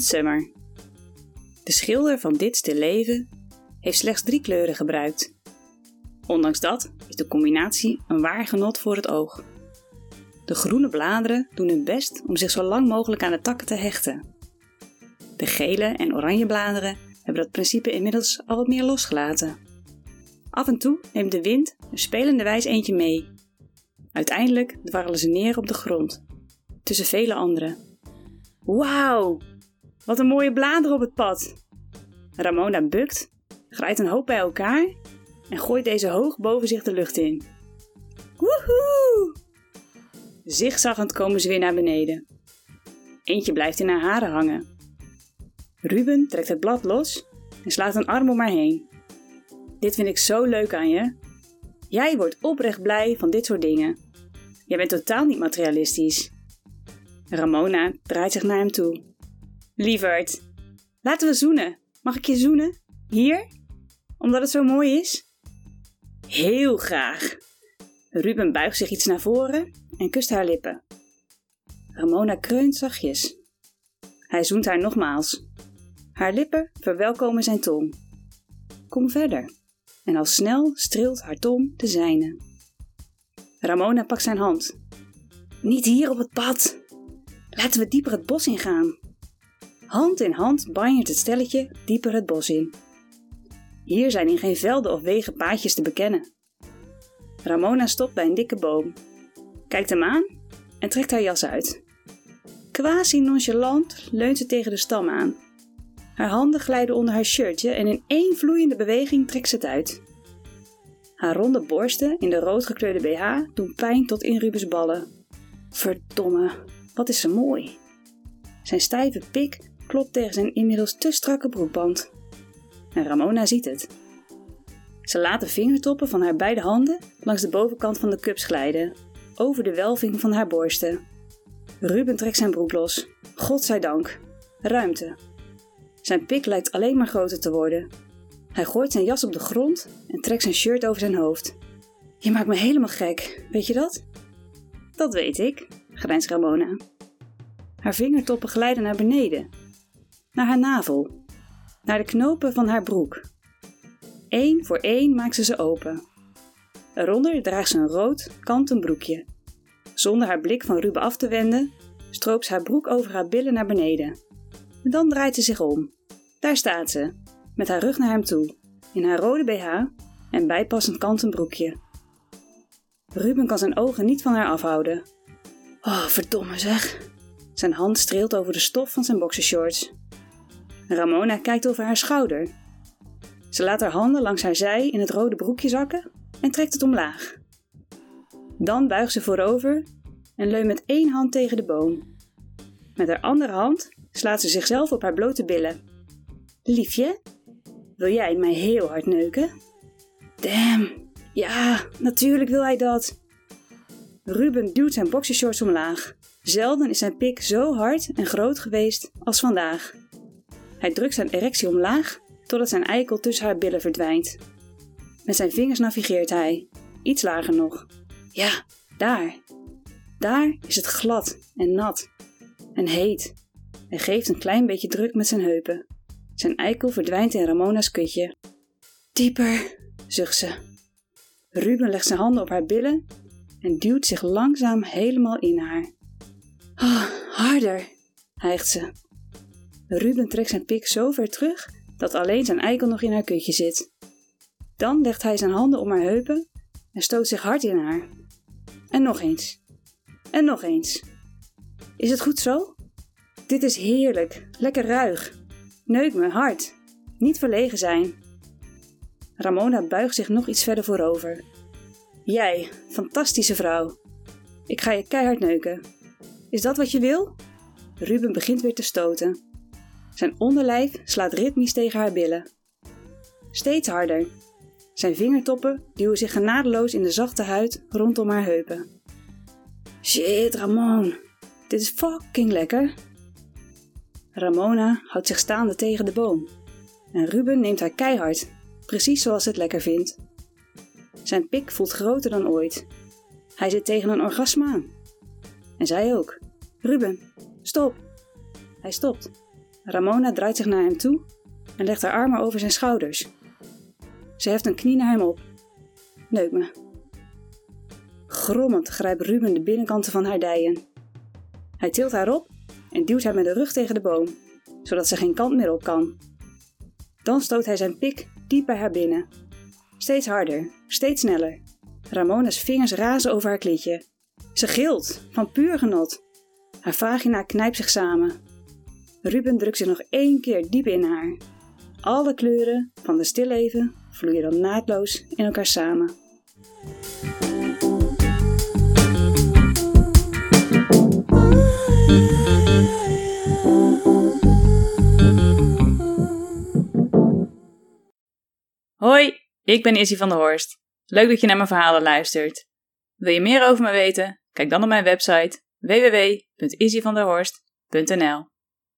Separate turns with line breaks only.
Summer. De schilder van dit stil leven heeft slechts drie kleuren gebruikt. Ondanks dat is de combinatie een waar genot voor het oog. De groene bladeren doen hun best om zich zo lang mogelijk aan de takken te hechten. De gele en oranje bladeren hebben dat principe inmiddels al wat meer losgelaten. Af en toe neemt de wind een spelende wijs eentje mee. Uiteindelijk dwarrelen ze neer op de grond, tussen vele anderen. Wauw, wat een mooie bladeren op het pad! Ramona bukt, grijpt een hoop bij elkaar en gooit deze hoog boven zich de lucht in. Woehoe! Zigzaggend komen ze weer naar beneden. Eentje blijft in haar haren hangen. Ruben trekt het blad los en slaat een arm om haar heen. Dit vind ik zo leuk aan je. Jij wordt oprecht blij van dit soort dingen. Jij bent totaal niet materialistisch. Ramona draait zich naar hem toe. Lieverd, laten we zoenen. Mag ik je zoenen? Hier? Omdat het zo mooi is? Heel graag. Ruben buigt zich iets naar voren en kust haar lippen. Ramona kreunt zachtjes. Hij zoent haar nogmaals. Haar lippen verwelkomen zijn tong. Kom verder. En al snel streelt haar tong de zijne. Ramona pakt zijn hand. Niet hier op het pad. Laten we dieper het bos ingaan. Hand in hand banjert het stelletje dieper het bos in. Hier zijn in geen velden of wegen paadjes te bekennen. Ramona stopt bij een dikke boom, kijkt hem aan en trekt haar jas uit. Quasi nonchalant leunt ze tegen de stam aan. Haar handen glijden onder haar shirtje en in één vloeiende beweging trekt ze het uit. Haar ronde borsten in de roodgekleurde BH doen pijn tot in Rubens ballen. Verdomme, wat is ze mooi. Zijn stijve pik klopt tegen zijn inmiddels te strakke broekband. En Ramona ziet het. Ze laat de vingertoppen van haar beide handen langs de bovenkant van de cups glijden, over de welving van haar borsten. Ruben trekt zijn broek los. Godzijdank. Ruimte. Zijn pik lijkt alleen maar groter te worden. Hij gooit zijn jas op de grond en trekt zijn shirt over zijn hoofd. Je maakt me helemaal gek, weet je dat? Dat weet ik, grijnst Ramona. Haar vingertoppen glijden naar beneden, naar haar navel, naar de knopen van haar broek. Eén voor één maakt ze ze open. Eronder draagt ze een rood kanten broekje. Zonder haar blik van Ruben af te wenden, stroopt ze haar broek over haar billen naar beneden. En dan draait ze zich om. Daar staat ze, met haar rug naar hem toe, in haar rode BH en bijpassend kanten broekje. Ruben kan zijn ogen niet van haar afhouden. Oh, verdomme zeg. Zijn hand streelt over de stof van zijn boxershorts. Ramona kijkt over haar schouder. Ze laat haar handen langs haar zij in het rode broekje zakken en trekt het omlaag. Dan buigt ze voorover en leunt met één hand tegen de boom. Met haar andere hand slaat ze zichzelf op haar blote billen. Liefje, wil jij mij heel hard neuken? Damn, ja, natuurlijk wil hij dat. Ruben duwt zijn boxershorts omlaag. Zelden is zijn pik zo hard en groot geweest als vandaag. Hij drukt zijn erectie omlaag totdat zijn eikel tussen haar billen verdwijnt. Met zijn vingers navigeert hij, iets lager nog. Ja, daar. Daar is het glad en nat en heet. Hij geeft een klein beetje druk met zijn heupen. Zijn eikel verdwijnt in Ramona's kutje. Dieper, zucht ze. Ruben legt zijn handen op haar billen en duwt zich langzaam helemaal in haar. Oh, harder, hijgt ze. Ruben trekt zijn pik zo ver terug dat alleen zijn eikel nog in haar kutje zit. Dan legt hij zijn handen om haar heupen en stoot zich hard in haar. En nog eens. En nog eens. Is het goed zo? Dit is heerlijk, lekker ruig. Neuk me hard. Niet verlegen zijn. Ramona buigt zich nog iets verder voorover. Jij, fantastische vrouw. Ik ga je keihard neuken. Is dat wat je wil? Ruben begint weer te stoten. Zijn onderlijf slaat ritmisch tegen haar billen. Steeds harder. Zijn vingertoppen duwen zich genadeloos in de zachte huid rondom haar heupen. Shit, Ramon. Dit is fucking lekker. Ramona houdt zich staande tegen de boom. En Ruben neemt haar keihard, precies zoals het lekker vindt. Zijn pik voelt groter dan ooit. Hij zit tegen een orgasme aan. En zij ook. Ruben, stop. Hij stopt. Ramona draait zich naar hem toe en legt haar armen over zijn schouders. Ze heft een knie naar hem op. Neuk me. Grommend grijpt Ruben de binnenkante van haar dijen. Hij tilt haar op en duwt haar met de rug tegen de boom, zodat ze geen kant meer op kan. Dan stoot hij zijn pik diep bij haar binnen. Steeds harder, steeds sneller. Ramona's vingers razen over haar klitje. Ze gilt, van puur genot. Haar vagina knijpt zich samen. Ruben drukt zich nog één keer diep in haar. Alle kleuren van de stilleven vloeien dan naadloos in elkaar samen.
Hoi, ik ben Izzy van der Horst. Leuk dat je naar mijn verhalen luistert. Wil je meer over me weten? Kijk dan op mijn website www.izzyvanderhorst.nl